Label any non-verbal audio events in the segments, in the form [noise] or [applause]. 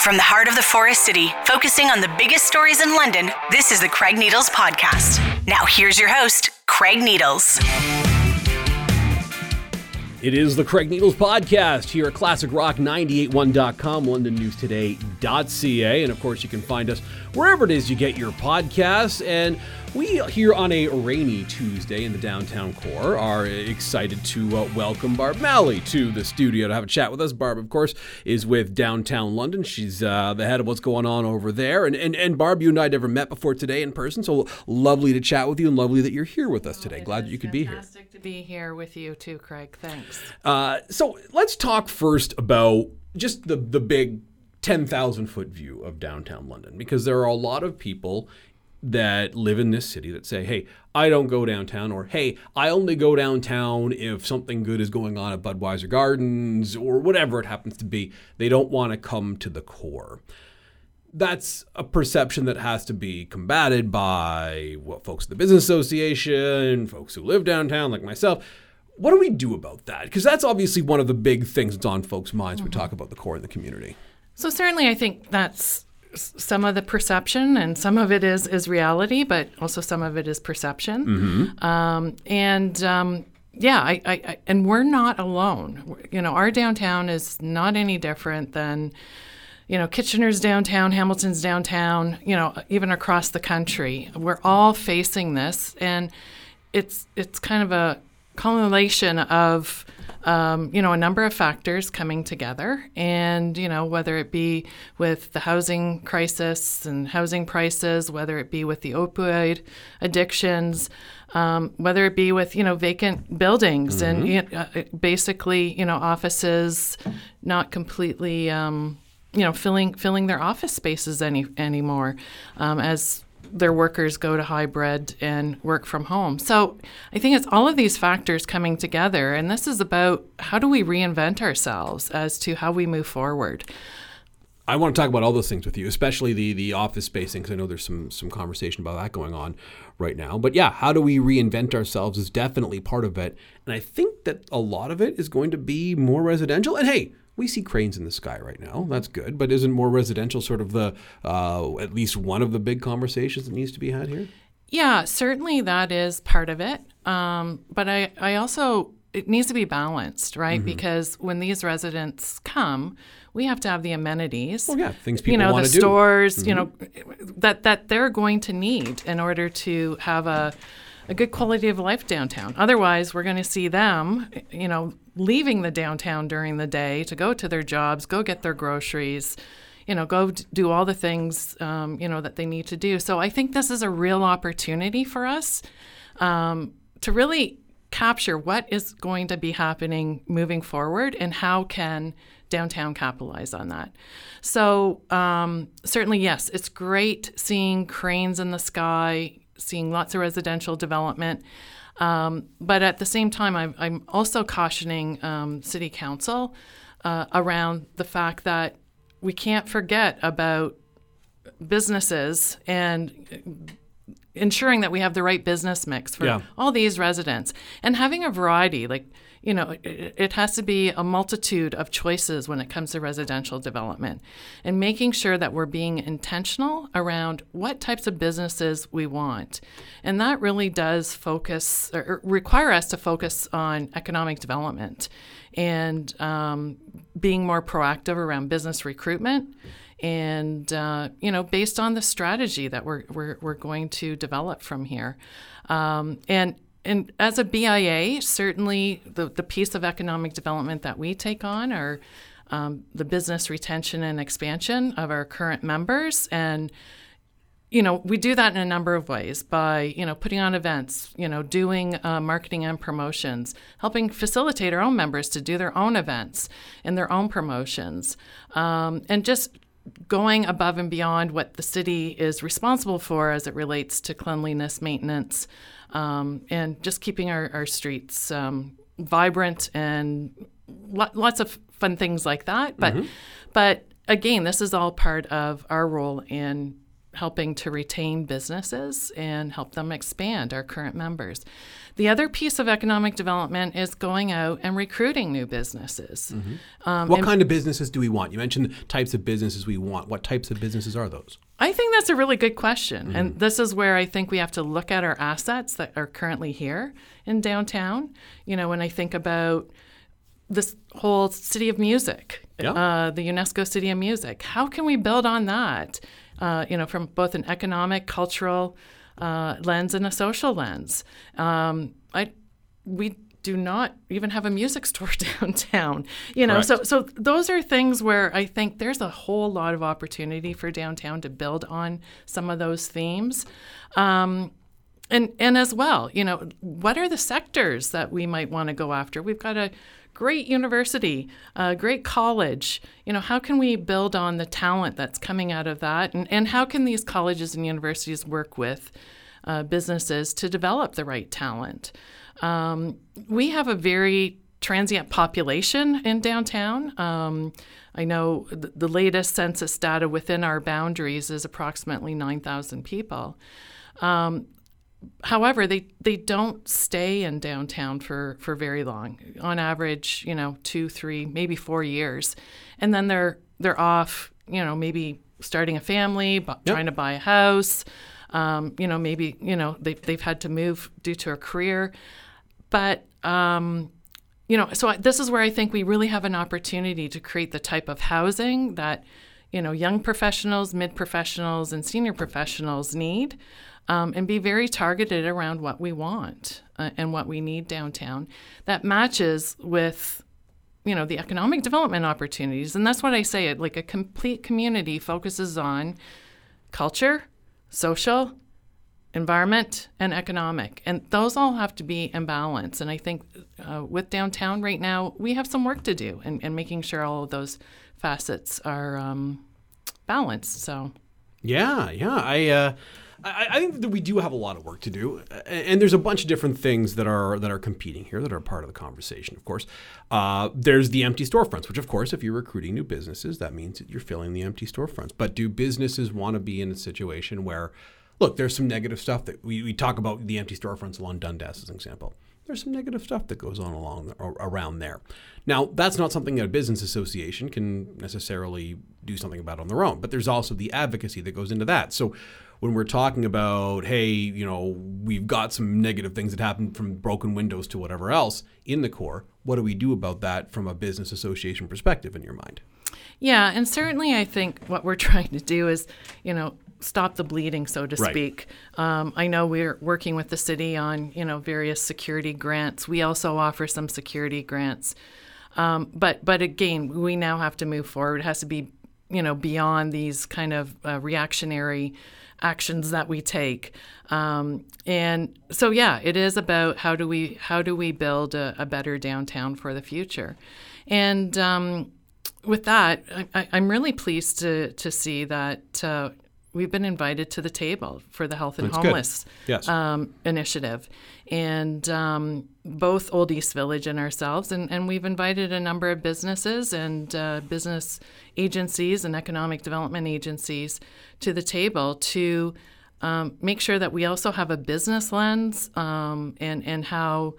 From the heart of the Forest City, focusing on the biggest stories in London, this is the Craig Needles Podcast. Now, here's your host, Craig Needles. It is the Craig Needles Podcast here at ClassicRock981.com, LondonNewsToday.ca, and of course, you can find us wherever it is you get your podcasts. And we here on a rainy Tuesday in the downtown core are excited to uh, welcome Barb Maly to the studio to have a chat with us. Barb, of course, is with Downtown London. She's uh, the head of what's going on over there. And, and and Barb, you and I never met before today in person, so lovely to chat with you and lovely that you're here with us today. It Glad that you could be here. Fantastic to be here with you too, Craig. Thanks. Uh, so let's talk first about just the the big 10,000 foot view of downtown London because there are a lot of people that live in this city that say, hey, I don't go downtown, or hey, I only go downtown if something good is going on at Budweiser Gardens, or whatever it happens to be. They don't want to come to the core. That's a perception that has to be combated by well, folks at the Business Association, folks who live downtown, like myself. What do we do about that? Because that's obviously one of the big things that's on folks' minds when we mm-hmm. talk about the core in the community. So certainly, I think that's some of the perception, and some of it is is reality, but also some of it is perception. Um, and um, yeah, I, I, I and we're not alone. You know, our downtown is not any different than. You know, Kitchener's downtown, Hamilton's downtown, you know, even across the country. We're all facing this and it's it's kind of a culmination of um, you know a number of factors coming together, and you know whether it be with the housing crisis and housing prices, whether it be with the opioid addictions, um, whether it be with you know vacant buildings and you know, uh, basically you know offices not completely. Um, you know, filling filling their office spaces any anymore, um, as their workers go to hybrid and work from home. So I think it's all of these factors coming together, and this is about how do we reinvent ourselves as to how we move forward. I want to talk about all those things with you, especially the the office spacing, because I know there's some some conversation about that going on right now. But yeah, how do we reinvent ourselves is definitely part of it, and I think that a lot of it is going to be more residential. And hey, we see cranes in the sky right now. That's good, but isn't more residential sort of the uh, at least one of the big conversations that needs to be had here? Yeah, certainly that is part of it. Um, but I, I also, it needs to be balanced, right? Because when these residents come, we have to have the amenities. Well, yeah, things people you know, the to do. stores, you know, that, that they're going to need in order to have a, a good quality of life downtown. Otherwise, we're going to see them, you know, leaving the downtown during the day to go to their jobs, go get their groceries, you know, go do all the things, um, you know, that they need to do. So I think this is a real opportunity for us um, to really capture what is going to be happening moving forward and how can downtown capitalize on that. So um, certainly, yes, it's great seeing cranes in the sky, seeing lots of residential development. Um, but at the same time, I'm, I'm also cautioning um, City Council uh, around the fact that we can't forget about businesses and ensuring that we have the right business mix for Yeah. all these residents and having a variety like you know it, has to be a multitude of choices when it comes to residential development and making sure that we're being intentional around what types of businesses we want. And that really does focus or or require us to focus on economic development and um, being more proactive around business recruitment and uh, you know based on the strategy that we're, we're, we're going to develop from here. Um, and and as a BIA certainly the, the piece of economic development that we take on are um, the business retention and expansion of our current members. And you know, we do that in a number of ways by, you know, putting on events, you know, doing uh, marketing and promotions, helping facilitate our own members to do their own events and their own promotions, um, and just going above and beyond what the city is responsible for as it relates to cleanliness, maintenance, um, and just keeping our, our streets um, vibrant and lo- lots of fun things like that. But, but again, this is all part of our role in helping to retain businesses and help them expand our current members. The other piece of economic development is going out and recruiting new businesses. Um, what kind of businesses do we want? You mentioned types of businesses we want. What types of businesses are those? I think that's a really good question. Mm-hmm. And this is where I think we have to look at our assets that are currently here in downtown. You know, when I think about this whole city of music, yeah. uh, the UNESCO City of Music, how can we build on that? Uh, you know, from both an economic, cultural uh, lens and a social lens. Um, I, we do not even have a music [laughs] store downtown. You know, Correct. so so those are things where I think there's a whole lot of opportunity for downtown to build on some of those themes. Um, and and as well, you know, what are the sectors that we might want to go after? We've got a great university, a great college. You know, how can we build on the talent that's coming out of that? And, and how can these colleges and universities work with uh, businesses to develop the right talent? Um, we have a very transient population in downtown. Um, I know th- the latest census data within our boundaries is approximately 9,000 people. Um, however, they, they don't stay in downtown for, for very long. On average, you know, two, three, maybe four years, and then they're they're off. You know, maybe starting a family, yep. trying to buy a house. Um, you know, maybe you know they've they've had to move due to a career, but um, you know, so this is where I think we really have an opportunity to create the type of housing that you know young professionals, mid professionals, and senior professionals need um, and be very targeted around what we want uh, and what we need downtown that matches with you know the economic development opportunities. And that's what i say it like a complete community focuses on culture social environment and economic. And those all have to be in balance. And i think uh, with downtown right now we have some work to do in, in making sure all of those facets are um, balanced so yeah yeah i uh I, I, think that we do have a lot of work to do, and there's a bunch of different things that are that are competing here that are part of the conversation. Of course, uh, there's the empty storefronts, which, of course, if you're recruiting new businesses, that means that you're filling the empty storefronts. But do businesses want to be in a situation where, look, there's some negative stuff that we, we talk about the empty storefronts along Dundas as an example there's some negative stuff that goes on along around there. Now, that's not something that a business association can necessarily do something about on their own, but there's also the advocacy that goes into that. So, when we're talking about, hey, you know, we've got some negative things that happen from broken windows to whatever else in the core, what do we do about that from a business association perspective in your mind? Yeah, and certainly I think what we're [laughs] trying to do is, you know, stop the bleeding, so to right. speak. Um, I know we're working with the city on, you know, various security grants. We also offer some security grants. Um, but but again, we now have to move forward. It has to be, you know, beyond these kind of uh, reactionary actions that we take. Um, and so, yeah, it is about how do we how do we build a, a better downtown for the future. And um, with that, I, am really pleased to to see that. Uh, we've been invited to the table for the Health and That's Homeless yes. um, initiative, and um, both Old East Village and ourselves, and, and we've invited a number of businesses and uh, business agencies and economic development agencies to the table to um, make sure that we also have a business lens um, and and how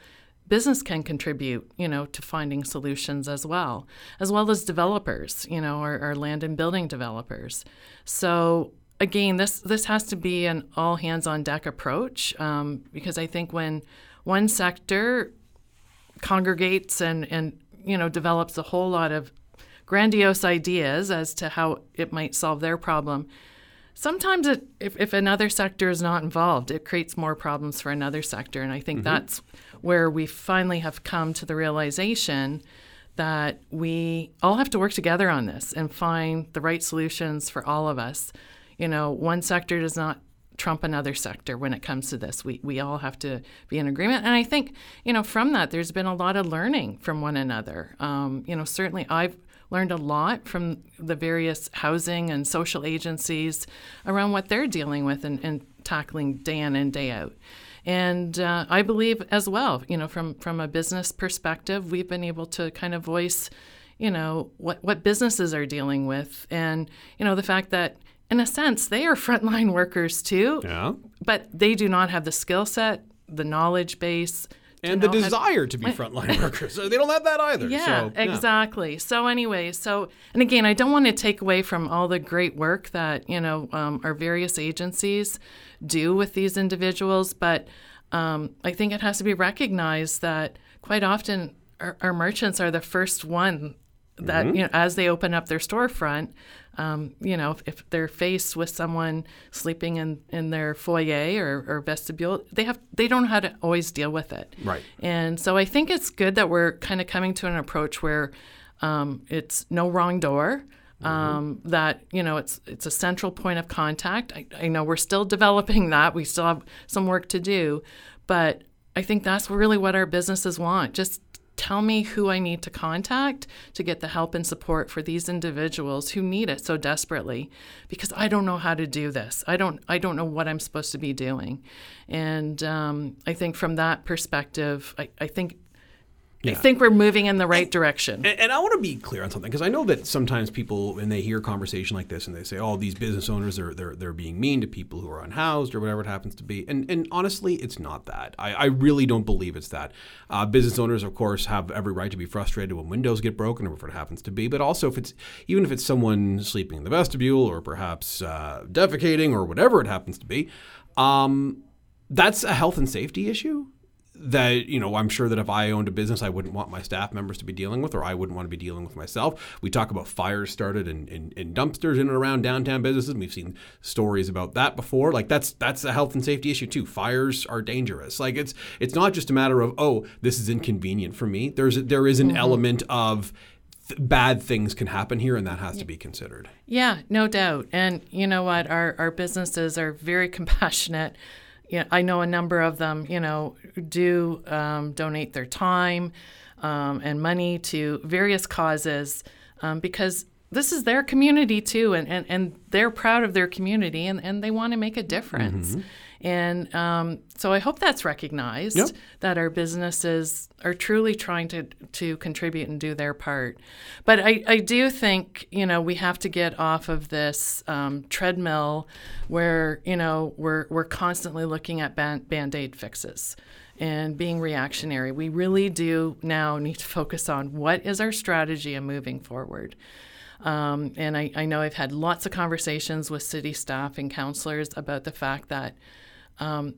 business can contribute, you know, to finding solutions as well, as well as developers, you know, our, our land and building developers. So again, this this has to be an all hands on deck approach um, because I think when one sector congregates and and you know develops a whole lot of grandiose ideas as to how it might solve their problem. Sometimes, it, if, if another sector is not involved, it creates more problems for another sector. And I think mm-hmm. that's where we finally have come to the realization that we all have to work together on this and find the right solutions for all of us you know, one sector does not trump another sector when it comes to this. We, we all have to be in agreement. And I think, you know, from that, there's been a lot of learning from one another. Um, you know, certainly I've learned a lot from the various housing and social agencies around what they're dealing with and, and tackling day in and day out. And uh, I believe as well, you know, from, from a business perspective, we've been able to kind of voice, you know, what, what businesses are dealing with. And, you know, the fact that in a sense, they are frontline workers too, Yeah. but they do not have the skill set, the knowledge base. And the how to- desire to be [laughs] frontline workers. So they don't have that either. yeah, So, exactly. So anyway, so and again, I don't want to take away from all the great work that you know um, our various agencies do with these individuals, but um, I think it has to be recognized that quite often our, our merchants are the first one that you know as they open up their storefront. Um, you know, if, if they're faced with someone sleeping in, in their foyer or, or vestibule, they have they don't know how to always deal with it. Right. And so I think it's good that we're kind of coming to an approach where um, it's no wrong door. Um, that you know, it's it's a central point of contact. I, I know we're still [laughs] developing that. We still have some work to do, but I think that's really what our businesses want. Just tell me who I need to contact to get the help and support for these individuals who need it so desperately because I don't know how to do this. I don't I don't know what I'm supposed to be doing. And um, I think from that perspective, I, I think I think we're moving in the right direction. And, and I want to be clear on something because I know that sometimes people, when they hear a conversation like this, and they say, "Oh, these business owners are they're they're being mean to people who are unhoused or whatever it happens to be," and and honestly, it's not that. I, I really don't believe it's that. Uh, business owners, of course, have every right to be frustrated when windows get broken or whatever it happens to be. But also, if it's even if it's someone sleeping in the vestibule or perhaps uh, defecating or whatever it happens to be, um, that's a health and safety issue that you know i'm sure that if i owned a business i wouldn't want my staff members to be dealing with or i wouldn't want to be dealing with myself. We talk about fires started in, in, in dumpsters in and around downtown businesses. We've seen stories about that before. Like that's that's a health and safety issue too. Fires are dangerous. Like it's it's not just a matter of oh this is inconvenient for me. There's there is an mm-hmm. element of th- bad things can happen here and that has to be considered. Yeah, no doubt. And you know what? Our our businesses are very [laughs] compassionate. Yeah, I know a number of them. You know, do um, donate their time um, and money to various causes um, because this is their community too, and, and, and they're proud of their community and, and they want to make a difference. And um, so I hope that's recognized Yep. that our businesses are truly trying to to contribute and do their part. But I, I do think you know we have to get off of this um, treadmill where you know we're we're constantly looking at band aid fixes and being reactionary. We really do now need to focus on what is our strategy and moving forward. Um, and I, I know I've had lots of conversations with city staff and counselors about the fact that um,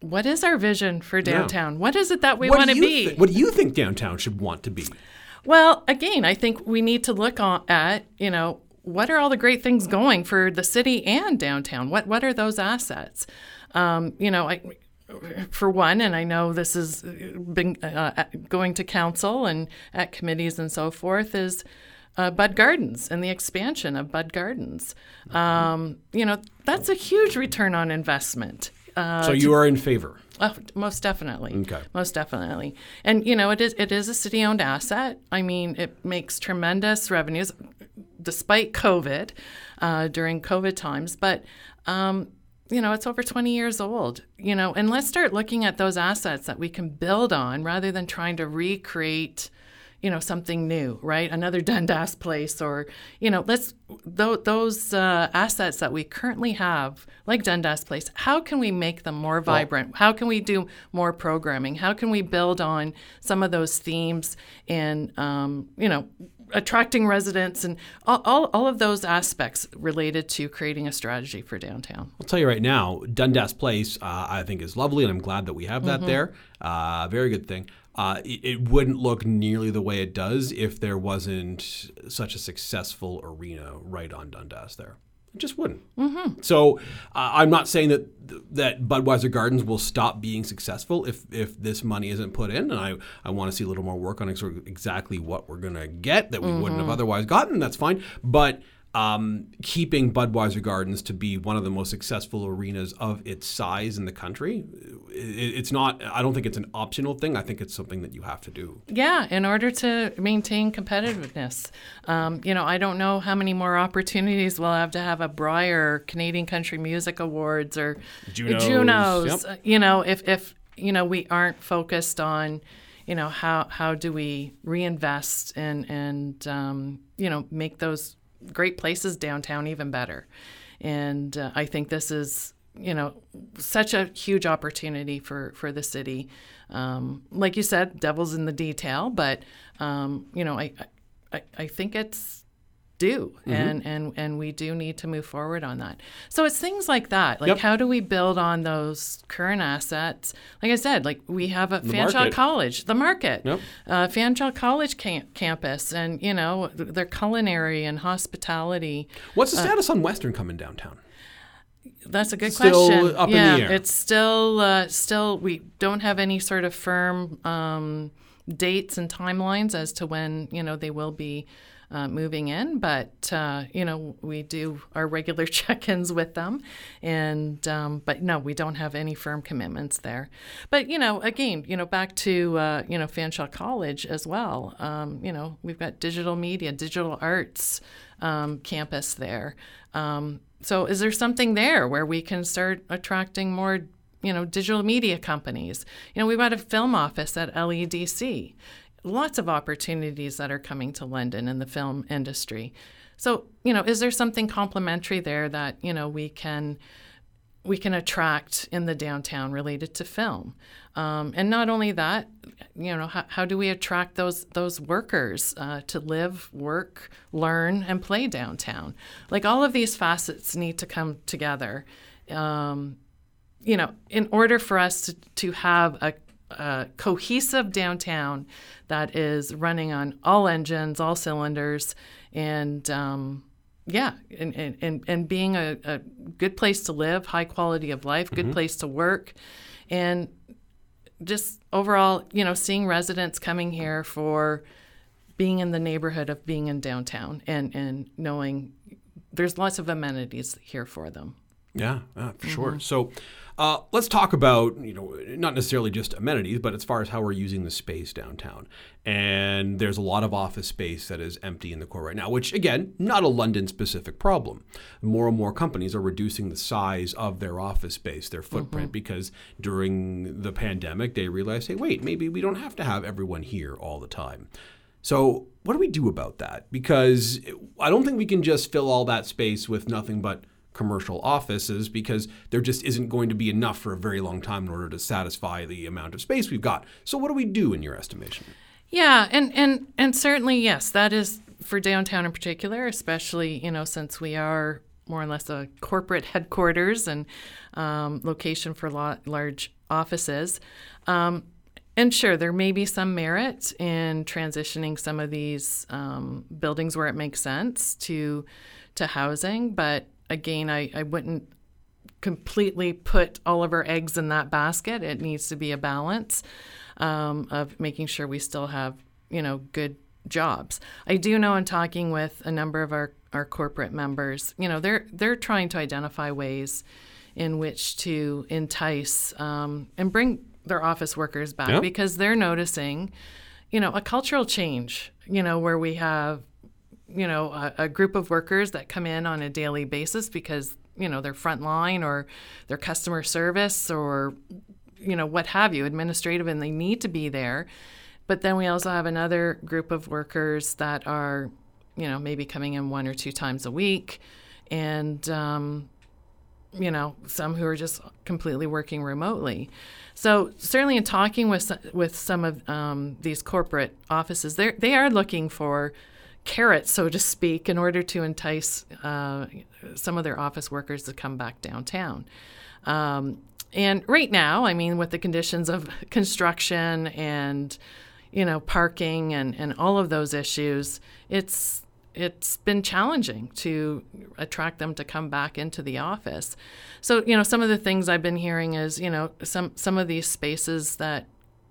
what is our vision for downtown? What is it that we want to be? thi- what do you think downtown should want to be Well, again, I think we need to look on, at, you know, what are all the great things going for the city and downtown? What what are those assets? Um, you know, I, for one, and I know this has been uh, going to council and at committees and so forth, is uh, Bud Gardens and the expansion of Bud Gardens. Um, you know, that's a huge return on investment. Uh, so you are in favor Oh, most definitely. Okay. Most definitely. And you know, it is it is a city-owned asset. I mean, it makes tremendous revenues, despite COVID, uh, during COVID times. But um, you know, it's over 20 years old. You know, and let's start looking at those assets that we can build on rather than trying to recreate. You know something new, right? Another Dundas place, or you know, let's th- those uh, assets that we currently have, like Dundas Place. How can we make them more vibrant? How can we do more programming? How can we build on some of those themes and um, you know, attracting residents and all, all, all of those aspects related to creating a strategy for downtown? I'll tell you right now, Dundas Place, uh, I think is lovely, and I'm glad that we have that there. Uh, very good thing. Uh, it, it wouldn't look nearly the way it does if there wasn't such a successful arena right on Dundas there. It just wouldn't. Mm-hmm. So uh, I'm not saying that that Budweiser Gardens will stop being successful if if this money isn't put in, and I, I want to see a little more work on ex- exactly what we're gonna get that we wouldn't have otherwise gotten. That's fine, but um, keeping Budweiser Gardens to be one of the most successful arenas of its size in the country, it, it's not. I don't think it's an optional thing. I think it's something that you have to do. Yeah, in order to maintain competitiveness. Um, you know, I don't know how many more opportunities we'll have to have a Brier Canadian Country Music Awards or Junos, Junos. yep. You know, if if you know we aren't focused on, you know, how how do we reinvest and and um, you know make those great places downtown even better. and uh, I think this is you know such a huge opportunity for for the city. Um, like you said, devil's in the detail, but um, you know I, I I think it's due Mm-hmm. and and and we do need to move forward on that so it's things like that like Yep. how do we build on those current assets like i said like we have a fanshawe market. college the market Yep. uh, fanshawe college cam- campus and you know their culinary and hospitality What's the status on Western coming downtown? that's a good Still question. up in the yeah, air. it's still uh, still we don't have any sort of firm um, dates and timelines as to when you know they will be uh, moving in, but uh, you know we do our regular [laughs] check-ins with them, and um, but no, we don't have any firm commitments there. But you know, again, you know, back to uh, you know Fanshawe College as well. Um, you know, we've got digital media, digital arts um, campus there. Um, so is there something there where we can start attracting more, you know, digital media companies? You know, we've got a film office at LEDC. Lots of opportunities that are coming to London in the film industry. So, you know, is there something complementary there that, you know, we can we can attract in the downtown related to film. Um, and not only that, you know, how, how do we attract those those workers uh, to live, work, learn, and play downtown? Like all of these facets need to come together. Um, you know, in order for us to, to have a, a cohesive downtown that is running on all engines, all cylinders, and um, yeah, and, and, and, being a, a good place to live, high quality of life, good place to work, and just overall, you know, seeing residents coming here for being in the neighborhood of being in downtown and, and knowing there's lots of amenities here for them. Yeah, yeah for Mm-hmm. sure. So uh, let's talk about, you know, not necessarily just amenities, but as far as how we're using the space downtown. And there's a lot of office space that is empty in the core right now, which, again, not a London specific problem. More and more companies are reducing the size of their office space, their footprint, because during the pandemic, they realized, hey, wait, maybe we don't have to have everyone here all the time. So, what do we do about that? Because I don't think we can just fill all that space with nothing but commercial offices because there just isn't going to be enough for a very long time in order to satisfy the amount of space we've got. So, what do we do in your estimation? Yeah, and and and certainly yes, that is for downtown in particular, especially you know since we are more or less a corporate headquarters and um, location for lo- large offices. Um, and sure, there may be some merit in transitioning some of these um, buildings where it makes sense to to housing, but again, I, I wouldn't completely put all of our eggs in that basket. It needs to be a balance um, of making sure we still have, you know, good jobs. I do know in talking with a number of our, our corporate members, you know, they're they're trying to identify ways in which to entice um, and bring their office workers back Yeah. because they're noticing, you know, a cultural change, you know, where we have you know, a, a group of workers that come in on a daily basis because, you know, they're frontline or they're customer service or, you know, what have you, administrative, and they need to be there. But then we also have another group of workers that are, you know, maybe coming in one or two times a week. And, um, you know, some who are just completely working remotely. So certainly, in talking with with some of um, these corporate offices, they they are looking for carrots, so to speak, in order to entice uh, some of their office workers to come back downtown. Um, and right now, I mean, with the conditions of [laughs] construction and you know parking and, and all of those issues, it's it's been challenging to attract them to come back into the office. So, you know, some of the things I've been hearing is, you know, some some of these spaces that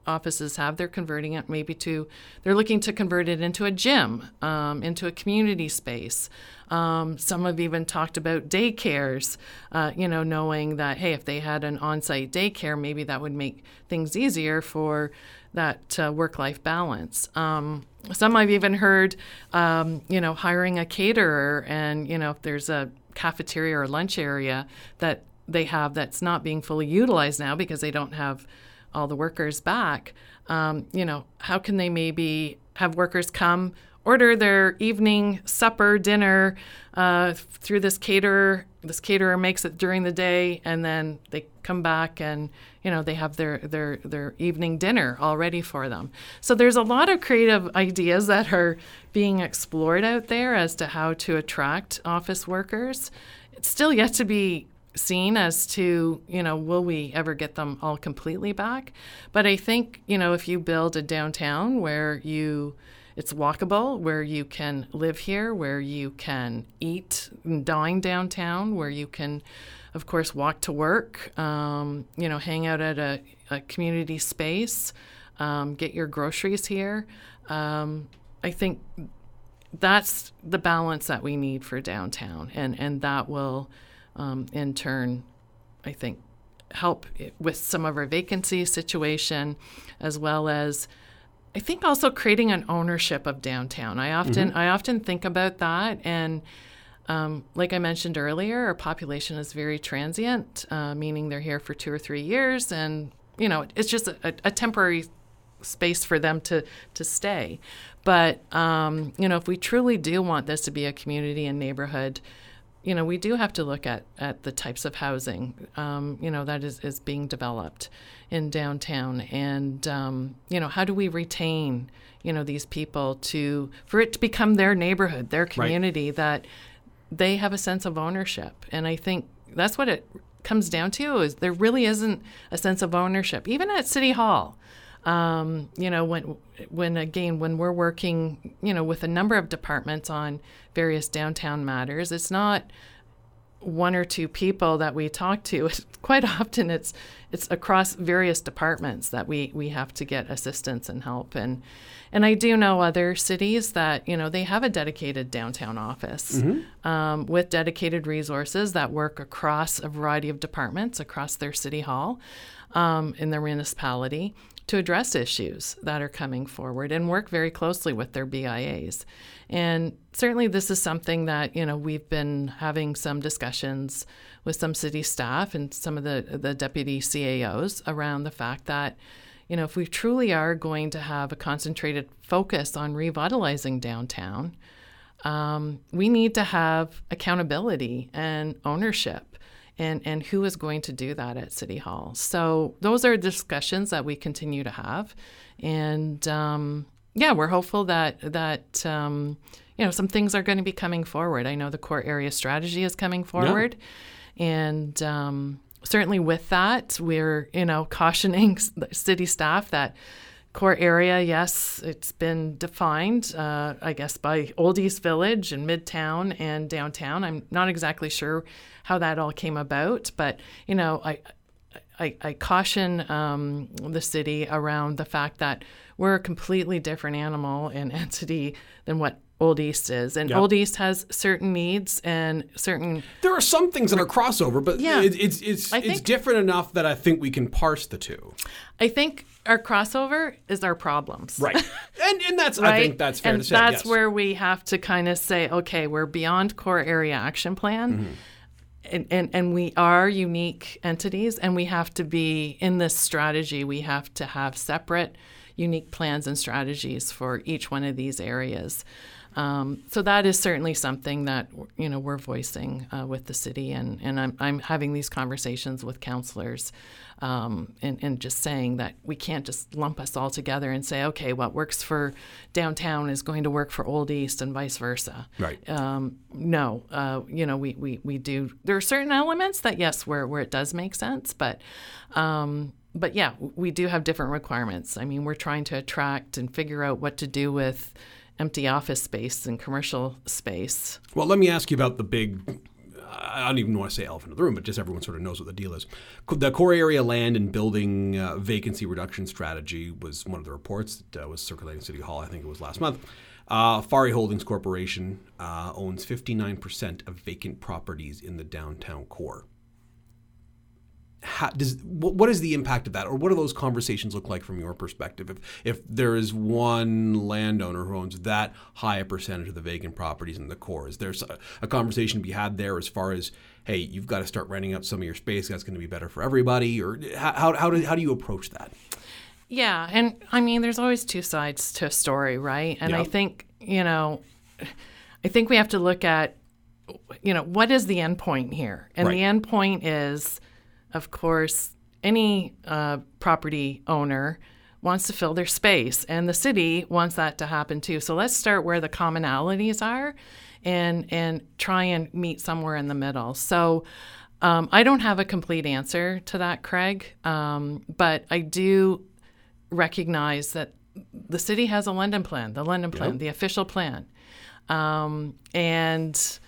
offices have, they're converting it maybe to, they're looking to convert it into a gym, um, into a community space. Um, some have even talked about daycares, uh, you know, knowing that, hey, if they had an on site daycare, maybe that would make things easier for that uh, work life balance. Um, some I've even heard, um, you know, hiring a caterer and, you know, if there's a cafeteria or lunch area that they have that's not being fully utilized now because they don't have all the workers back, um, you know, how can they maybe have workers come order their evening supper, dinner uh, through this caterer. This caterer makes it during the day, and then they come back and you know they have their their their evening dinner all ready for them. So there's a lot of creative ideas that are being explored out there as to how to attract office workers. It's still yet to be seen as to you know will we ever get them all completely back? But i think you know if you build a downtown where you it's walkable where you can live here where you can eat and dine downtown where you can of course walk to work um, you know hang out at a, a community space um, get your groceries here um, i think that's the balance that we need for downtown and and that will um, in turn, I think, help with some of our vacancy situation, as well as I think also creating an ownership of downtown. I often mm-hmm. I often think about that, and um, like I mentioned earlier, our population is very transient, uh, meaning they're here for two or three years, and you know it's just a, a temporary space for them to to stay. But um, you know, if we truly do want this to be a community and neighborhood you know, we do have to look at, at the types of housing, um, you know, that is, is being developed in downtown. And, um, you know, how do we retain, you know, these people to, for it to become their neighborhood, their community, right. that they have a sense of ownership. And I think that's what it comes down to is there really isn't a sense of ownership, even at City Hall. Um, you know, when when again when we're working, you know, with a number of departments on various downtown matters, it's not one or two people that we talk to. [laughs] Quite often, it's it's across various departments that we we have to get assistance and help. And and I do know other cities that you know they have a dedicated downtown office mm-hmm. um, with dedicated resources that work across a variety of departments across their city hall um, in their municipality to address issues that are coming forward and work very closely with their BIAs. And certainly this is something that, you know, we've been having some discussions with some city staff and some of the, the deputy CAOs around the fact that, you know, if we truly are going to have a concentrated focus on revitalizing downtown, um, we need to have accountability and ownership and and who is going to do that at City Hall. So those are discussions that we continue to have, and um, yeah, we're hopeful that that um, you know some things are going to be coming forward. I know the core area strategy is coming forward, yeah. and um, certainly with that, we're you know cautioning city staff that core area, yes, it's been defined, uh, I guess, by Old East Village and Midtown and downtown. I'm not exactly sure how that all came about, but you know, I I, I caution um, the city around the fact that we're a completely different animal and [laughs] entity than what Old East is, and yep. Old East has certain needs and certain. There are some things that are crossover, but yeah, it, it's it's it's different enough that I think we can parse the two. I think our crossover is our problems, right? [laughs] and and that's right? I think that's fair and to say. That's yes. where we have to kind of say, okay, we're beyond core area action plan. Mm-hmm. And, and, and we are unique entities, and we have to be in this strategy. We have to have separate, unique plans and strategies for each one of these areas. Um, so that is certainly something that you know we're voicing uh, with the city, and, and I'm, I'm having these conversations with councilors, um, and, and just saying that we can't just lump us all together and say, okay, what works for downtown is going to work for Old East, and vice versa. Right. Um, no, uh, you know we, we we do. There are certain elements that yes, where where it does make sense, but. Um, but yeah, we do have different requirements. I mean, we're trying to attract and figure out what to do with empty office space and commercial space. Well, let me ask you about the big. I don't even want to say elephant in the room, but just everyone sort of knows what the deal is. The core area land and building uh, vacancy reduction strategy was one of the reports that uh, was circulating City Hall. I think it was last month. Uh, Farhi Holdings Corporation uh, owns 59% of vacant properties in the downtown core how, does what is the impact of that, or what do those conversations look like from your perspective? If if there is one landowner who owns that high a percentage of the vacant properties in the core, is there a, a conversation to be had there as far as hey, you've got to start renting out some of your space. That's going to be better for everybody, or how how do, how do you approach that? Yeah, and I mean, there's always two sides to a story, right? And I think you know, I think we have to look at, you know, what is the end point here? And Right. the end point is, of course, any uh, property owner wants to fill their space, and the city wants that to happen too. So let's start where the commonalities are, and and try and meet somewhere in the middle. So. Um, I don't have a complete answer to that, Craig, um, but I do recognize that the city has a London plan, the London plan, the official plan, um, and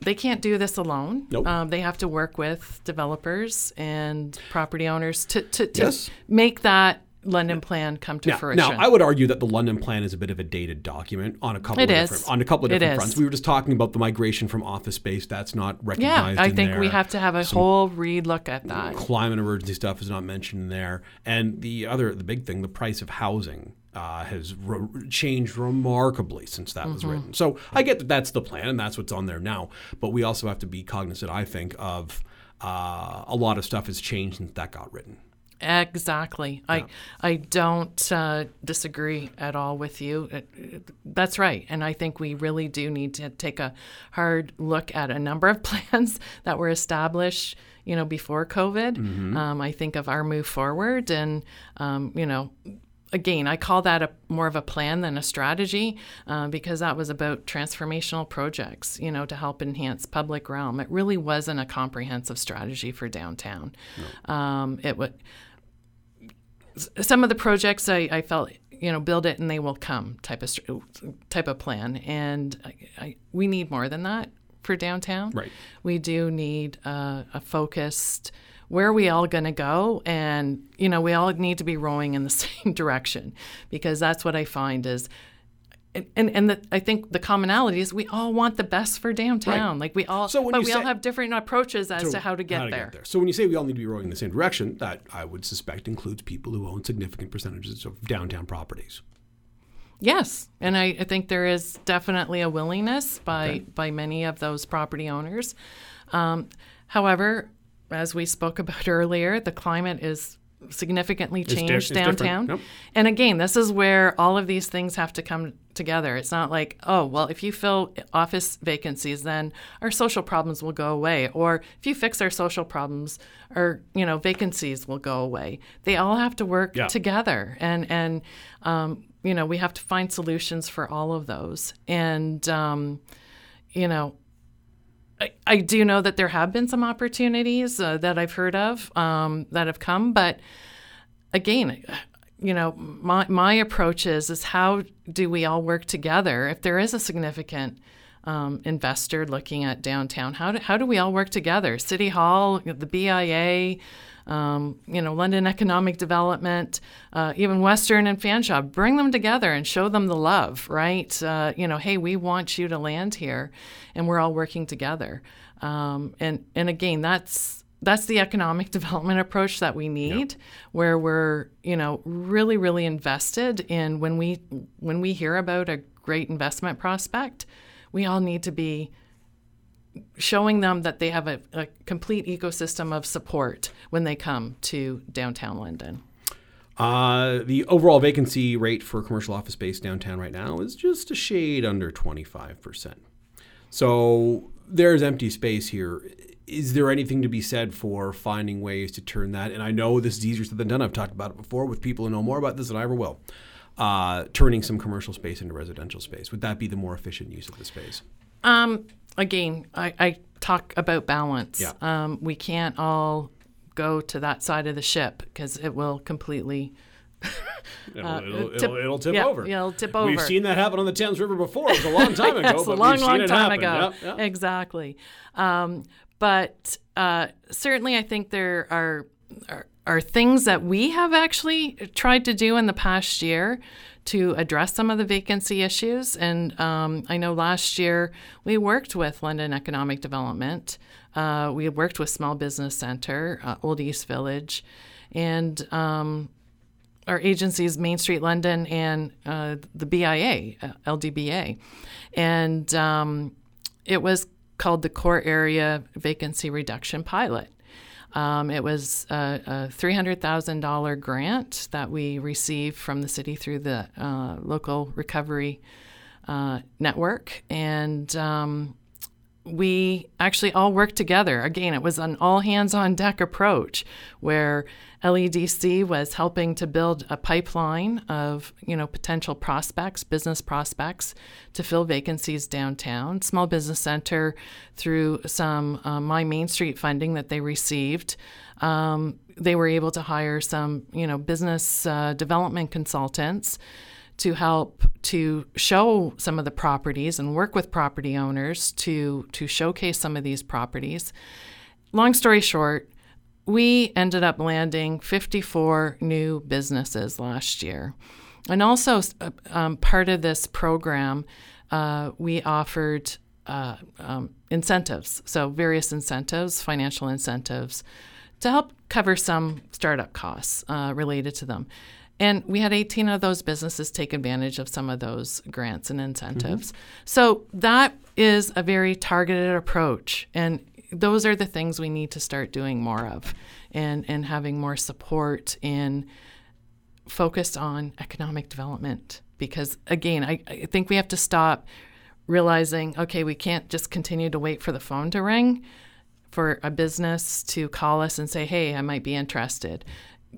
they can't do this alone. Nope. Um, they have to work with developers and property owners to to, to Yes. make that London plan come to Now, fruition. now, I would argue that the London Plan is a bit of a dated document on a couple It of is. different on a couple of different fronts. We were just talking about the migration from office space. That's not recognized. yeah. I in think we have to have a whole relook at that. climate emergency stuff is not mentioned in there, and the other, the big thing, the price of housing uh, has re- changed remarkably since that was written. So I get that that's the plan and that's what's on there now, but we also have to be cognizant, I think, of uh, a lot of stuff has changed since that got written. Exactly. I I don't uh, disagree at all with you. It- it- that's right, and I think we really do need to take a hard look at a number of [laughs] plans that were established, you know, before COVID. Um, I think of our move forward, and um, you know. Again, I call that a more of a plan than a strategy uh, because that was about transformational projects, you know, to help enhance public realm. It really wasn't a comprehensive strategy for downtown. Um, it would some of the projects I, I felt you know build it and they will come type of type of plan and I, I, we need more than that for downtown Right. we do need uh, a focused where are we all going to go and you know we all need to be rowing in the [laughs] same direction because that's what i find is and and, the, I think the commonality is we all want the best for downtown. Like we all, So but we all have different approaches as to how to get there. So when you say we all need to be rowing in the same direction, that I would suspect includes people who own significant percentages of downtown properties. Yes, and I, I think there is definitely a willingness by by many of those property owners. Um, however, as we spoke [laughs] about earlier, the climate is significantly changed different. downtown. Yep. And again, this is where all of these things have to come together. It's not like, oh, well, if you fill office vacancies, then our social problems will go away, or if you fix our social problems, our you know vacancies will go away. They all have to work Yeah. together, and and um, you know we have to find solutions for all of those. And um, you know, I, I do know that there have been some opportunities uh, that I've heard of um, that have come, but again, you know, my, my approach is is how do we all work together if there is a significant um, investor looking at downtown? How do, how do we all work together? City Hall, the BIA, um, you know, London Economic Development, uh, even Western and Fanshawe, bring them together and show them the love, right? Uh, you know, hey, we want you to land here, and we're all working together. Um, and and again, that's that's the economic [laughs] development approach that we need, where we're you know really really invested in when we when we hear about a great investment prospect, we all need to be showing them that they have a, a complete ecosystem of support when they come to downtown London. Uh, the overall vacancy rate for commercial office space downtown right now is just a shade under 25%. So there's empty space here. Is there anything to be said for finding ways to turn that? And I know this is easier said than done. I've talked about it before with people who know more about this than I ever will. Uh, turning some commercial space into residential space. Would that be the more efficient use of the space? Um, again, I, I talk about balance. Yeah. Um, we can't all go to that side of the ship because it will completely [laughs] It'll, it'll, tip- it'll, it'll tip yeah, over. yeah, it'll tip We've seen that happen on the Thames River before. It was a long time [laughs] ago. Yes, a long, long time ago. Exactly. Um, but uh, certainly, I think there are, are are things that we have actually tried to do in the past year to address some of the vacancy issues. And um, I know last year we worked with London Economic Development. Uh, we worked with Small Business Center, uh, Old East Village, and um, our agencies, Main Street London and uh, the BIA, uh, LDBA. And um, it was called the Core Area Vacancy Reduction Pilot. Um, it was a, a $300,000 grant that we received from the city through the uh, local recovery uh, network. And um, we actually all worked together. Again, it was an all hands on deck approach where LEDC was helping to build a pipeline of, you know, potential prospects, business prospects to fill vacancies downtown. Small Business Center through some uh, My Main Street funding that they received. Um, they were able to hire some, you know, business uh, development consultants to help to show some of the properties and work with property owners to to showcase some of these properties. Long story short, we ended up landing 54 new businesses last year. And also, uh, um, part of this program, uh, we offered uh, um, incentives, so various incentives, financial incentives, to help cover some startup costs uh, related to them. And we had 18 of those businesses take advantage of some of those grants and incentives. Mm-hmm. So that is a very targeted approach. And those are the things we need to start doing more of and, and having more support in focused on economic development. Because again, I, I think we have to stop realizing, okay, we can't just continue to wait for the phone to ring for a business to call us and say, hey, I might be interested.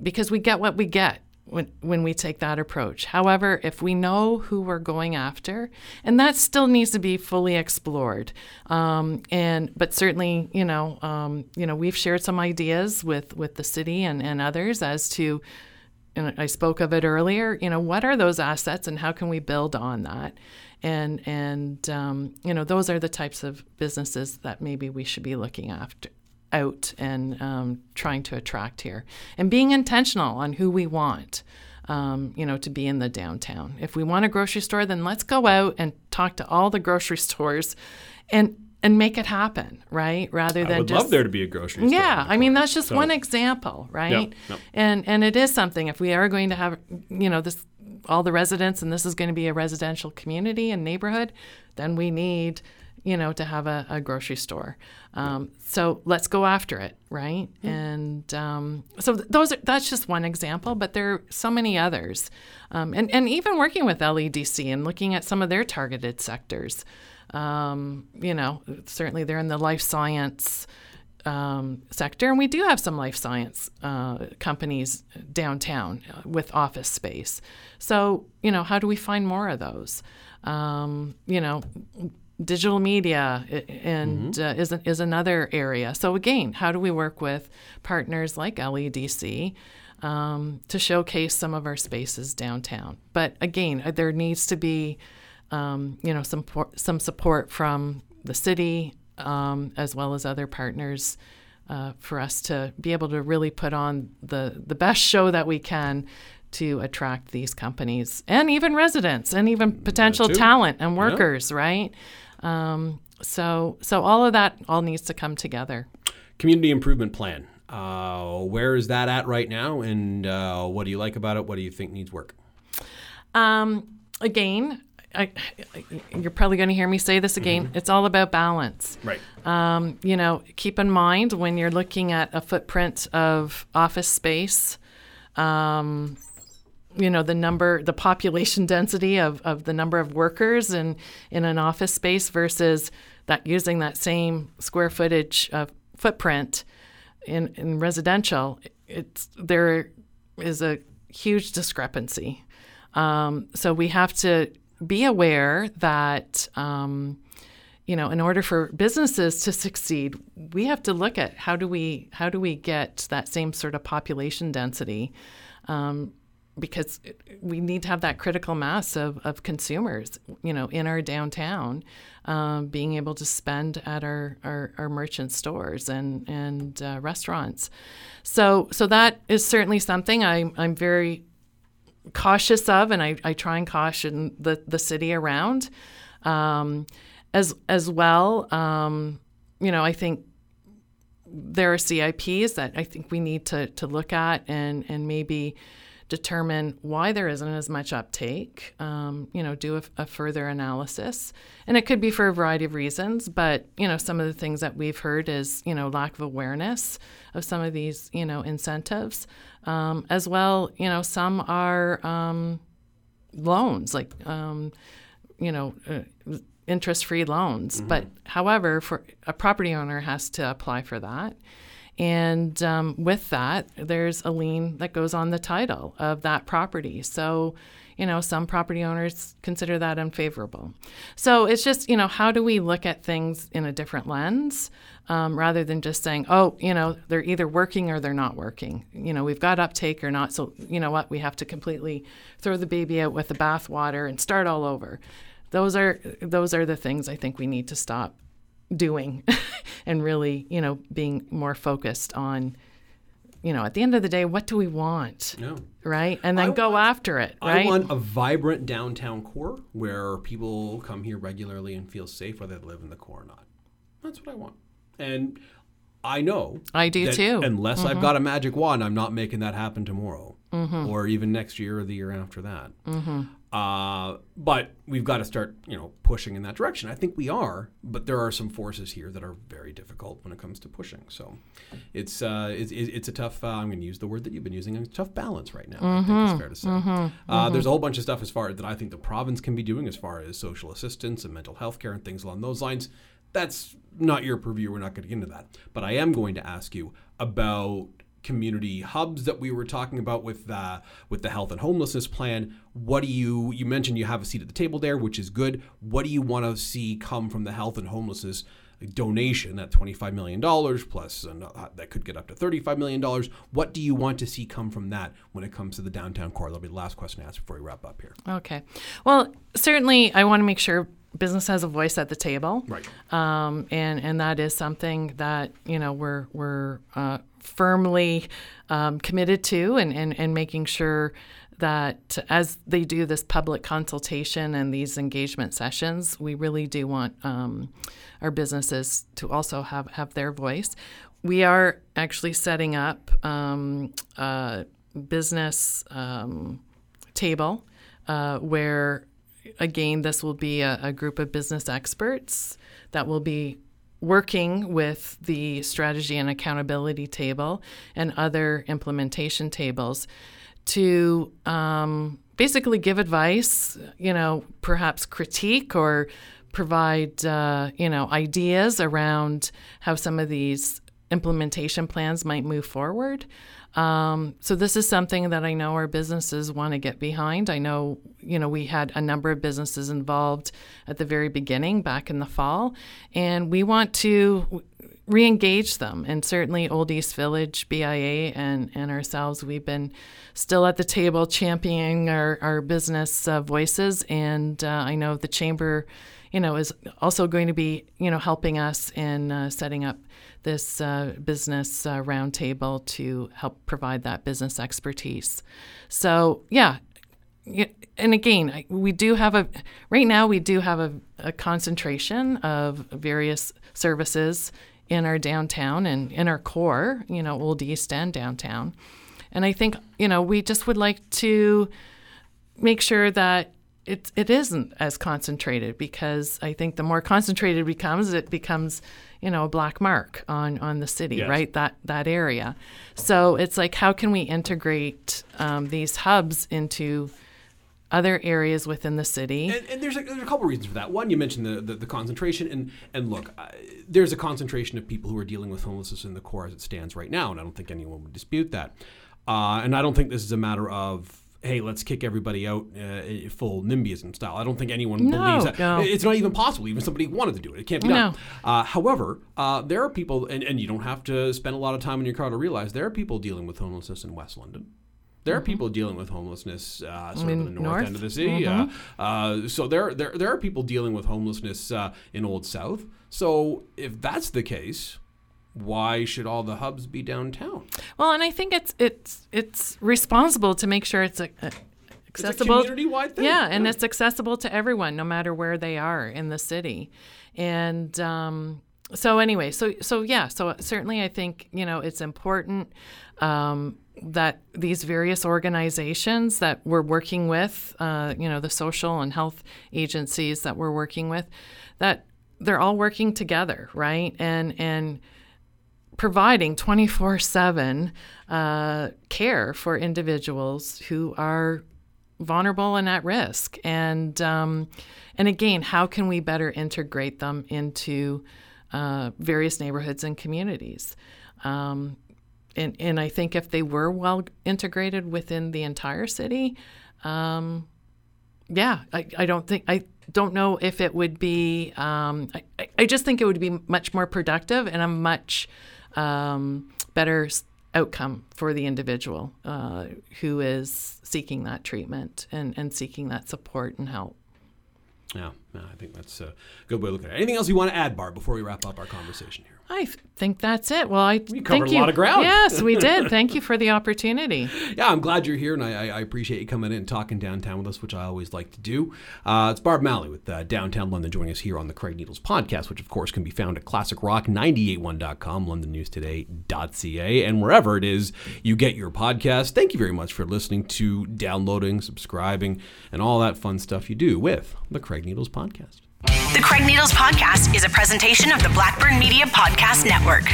Because we get what we get when, when we take that approach. However, if we know who we're going after, and that still needs to be fully explored, um, and but certainly, you know, um, you know, we've shared some ideas with with the city and, and others as to, and I spoke of it earlier. You know, what are those assets, and how can we build on that? And and um, you know, those are the types of businesses that maybe we should be looking after out and um, trying to attract here and being intentional on who we want. Um, you know, to be in the downtown. If we want a grocery store, then let's go out and talk to all the grocery [laughs] stores and and make it happen, right? Rather than I would just love there to be a grocery store. yeah. I mean, that's just So- one example, right? Yep, yep. And and it is something. If we are going to have, you know, this all the residents, and this is going to be a residential community and neighborhood, then we need, you know, to have a, a grocery store. Um, so let's go after it, right? And um, so th- those are, that's just one example, but there are so many others. Um, and and even working with LEDC and looking at some of their targeted sectors. Um, you know, certainly they're in the life science um, sector, and we do have some life science uh, companies downtown uh, with office space. So, you know, how do we find more of those? Um, you know, digital media and uh, is, is another area. So, again, how do we work with partners like LEDC? Um, to showcase some of our spaces downtown, but again, uh, there needs to be, um, you know, some some support from the city um, as well as other partners uh, for us to be able to really put on the the best show that we can to attract these companies and even residents and even potential talent and workers, right? Um, so so all of that all needs to come together. Community improvement plan. Uh, where is that at right now, and uh, what do you like about it? What do you think needs work? Um, again, I, I, you're probably going to hear me say this again. It's all about balance. Right. Um, you know, keep in mind when you're looking at a footprint of office space, um, you know, the number, the population [laughs] density of, of the number of workers in, in an office space versus that using that same square footage of footprint in, in residential, it's there is a huge discrepancy. Um, so we have to be aware that um, you know, in order for businesses to succeed, we have to look at how do we how do we get that same sort of population density, um, because we need to have that critical mass of, of consumers, you know, in our downtown, um, being able to spend at our, our, our merchant stores and and uh, restaurants. So so that is certainly something I'm I'm very cautious of, and I, I try and caution the, the city around. Um, as as well, um, you know, I think there are CIPs that I think we need to, to look at and, and maybe determine why there isn't as much uptake, um, you know, do a, a, further analysis. And it could be for a variety of reasons, but, you know, some of the things that we've heard is, you know, lack of awareness of some of these, you know, incentives. Um, as well, you know, some are um, loans, like, um, you know, uh, interest free loans. Mm-hmm. But however, for a property owner has to apply for that. And um, with that, there's a lien that goes on the title of that property. So, you know, some property owners consider that unfavorable. So it's just, you know, how do we look at things in a different lens um, rather than just saying, oh, you know, they're either working or they're not working. You know, we've got uptake or not. So, you know what, we have to completely throw the baby out with the bathwater and start all over. Those are those are the things I think we need to stop doing [laughs] and really, you know, being more focused on, you know, at the end of the day, what do we want? No. Right? And then I go want, after it. Right? I want a vibrant downtown core where people come here regularly and feel safe whether they live in the core or not. That's what I want. And I know I do too. Unless mm-hmm. I've got a magic wand, I'm not making that happen tomorrow, mm-hmm. or even next year or the year after that. Mm-hmm. Uh, but we've got to start, you know, pushing in that direction. I think we are, but there are some forces here that are very difficult when it comes to pushing. So it's uh, it's, it's a tough. Uh, I'm going to use the word that you've been using. A tough balance right now. I think it's fair to say. Uh, there's a whole bunch of stuff as far that I think the province can be doing as far as social assistance and mental health care and things along those lines that's not your purview. We're not going to get into that. But I am going to ask you about community hubs that we were talking about with uh, with the health and homelessness plan. What do you you mentioned you have a seat at the table there, which is good. What do you want to see come from the health and homelessness donation at $25 million plus uh, that could get up to $35 million what do you want to see come from that when it comes to the downtown core that'll be the last question to ask before we wrap up here okay well certainly i want to make sure business has a voice at the table, right? Um, and and that is something that you know we're we're uh, firmly um, committed to, and, and and making sure that as they do this public consultation and these engagement sessions, we really do want um, our businesses to also have have their voice. We are actually setting up um, a business um, table uh, where again, this will be a, a group of business experts that will be working with the strategy and accountability table and other implementation tables to um, basically give advice, you know, perhaps critique or provide, uh, you know, ideas around how some of these implementation plans might move forward. Um, so this is something that I know our businesses want to get behind. I know, you know, we had a number of businesses involved at the very beginning back in the fall, and we want to re-engage them. And certainly, Old East Village, BIA, and and ourselves, we've been still at the table championing our our business uh, voices. And uh, I know the chamber, you know, is also going to be you know helping us in uh, setting up this uh, business uh, roundtable to help provide that business expertise. So, yeah. And again, we do have a, right now, we do have a, a concentration of various services in our downtown and in our core, you know, Old East and downtown. And I think, you know, we just would like to make sure that it, it isn't as concentrated because I think the more concentrated it becomes, it becomes you know a black mark on on the city yes. right that that area so it's like how can we integrate um, these hubs into other areas within the city. And, and there's, a, there's a couple reasons for that. One, you mentioned the, the, the concentration, and and look, uh, there's a concentration of people who are dealing with homelessness in the core as it stands right now, and I don't think anyone would dispute that. Uh, and I don't think this is a matter of hey, let's kick everybody out uh, full NIMBYism style. I don't think anyone no, believes that. No. It's not even possible. Even somebody wanted to do it. It can't be done. No. Uh, however, uh, there are people, and, and you don't have to spend a lot of time in your car to realize there are people dealing with homelessness in West London. There are mm-hmm. people dealing with homelessness uh, sort of in the north, north, end of the city. Mm-hmm. Uh, uh, so there, there, there are people dealing with homelessness uh, in Old South. So if that's the case, why should all the hubs be downtown? Well, and I think it's it's it's responsible to make sure it's a, a accessible it's a community-wide thing. Yeah, and it's accessible to everyone, no matter where they are in the city. And um, so, anyway, so so yeah, so certainly, I think you know it's important. Um, that these various organizations that we're working with, uh, you know, the social and health agencies that we're working with, that they're all working together, right? And and providing 24 uh, 7 care for individuals who are vulnerable and at risk. And, um, and again, how can we better integrate them into uh, various neighborhoods and communities? Um, and, and I think if they were well integrated within the entire city, um, yeah, I, I don't think I don't know if it would be. Um, I, I just think it would be much more productive and a much um, better outcome for the individual uh, who is seeking that treatment and, and seeking that support and help. Yeah, I think that's a good way to look at it. Anything else you want to add, Barb, before we wrap up our conversation here? I think that's it. Well, I we covered a lot of ground. Yes, we [laughs] did. Thank you for the opportunity. Yeah, I'm glad you're here, and I, I, appreciate you coming in and talking downtown with us, which I always like to do. Uh, it's Barb Maly with uh, Downtown London joining us here on the Craig Needles podcast, which of course can be found at classicrock981.com, londonnewstoday.ca, and wherever it is you get your podcast. Thank you very much for listening to, downloading, subscribing, and all that fun stuff you do with the Craig Needles podcast. The Craig Needles Podcast is a presentation of the Blackburn Media Podcast Network.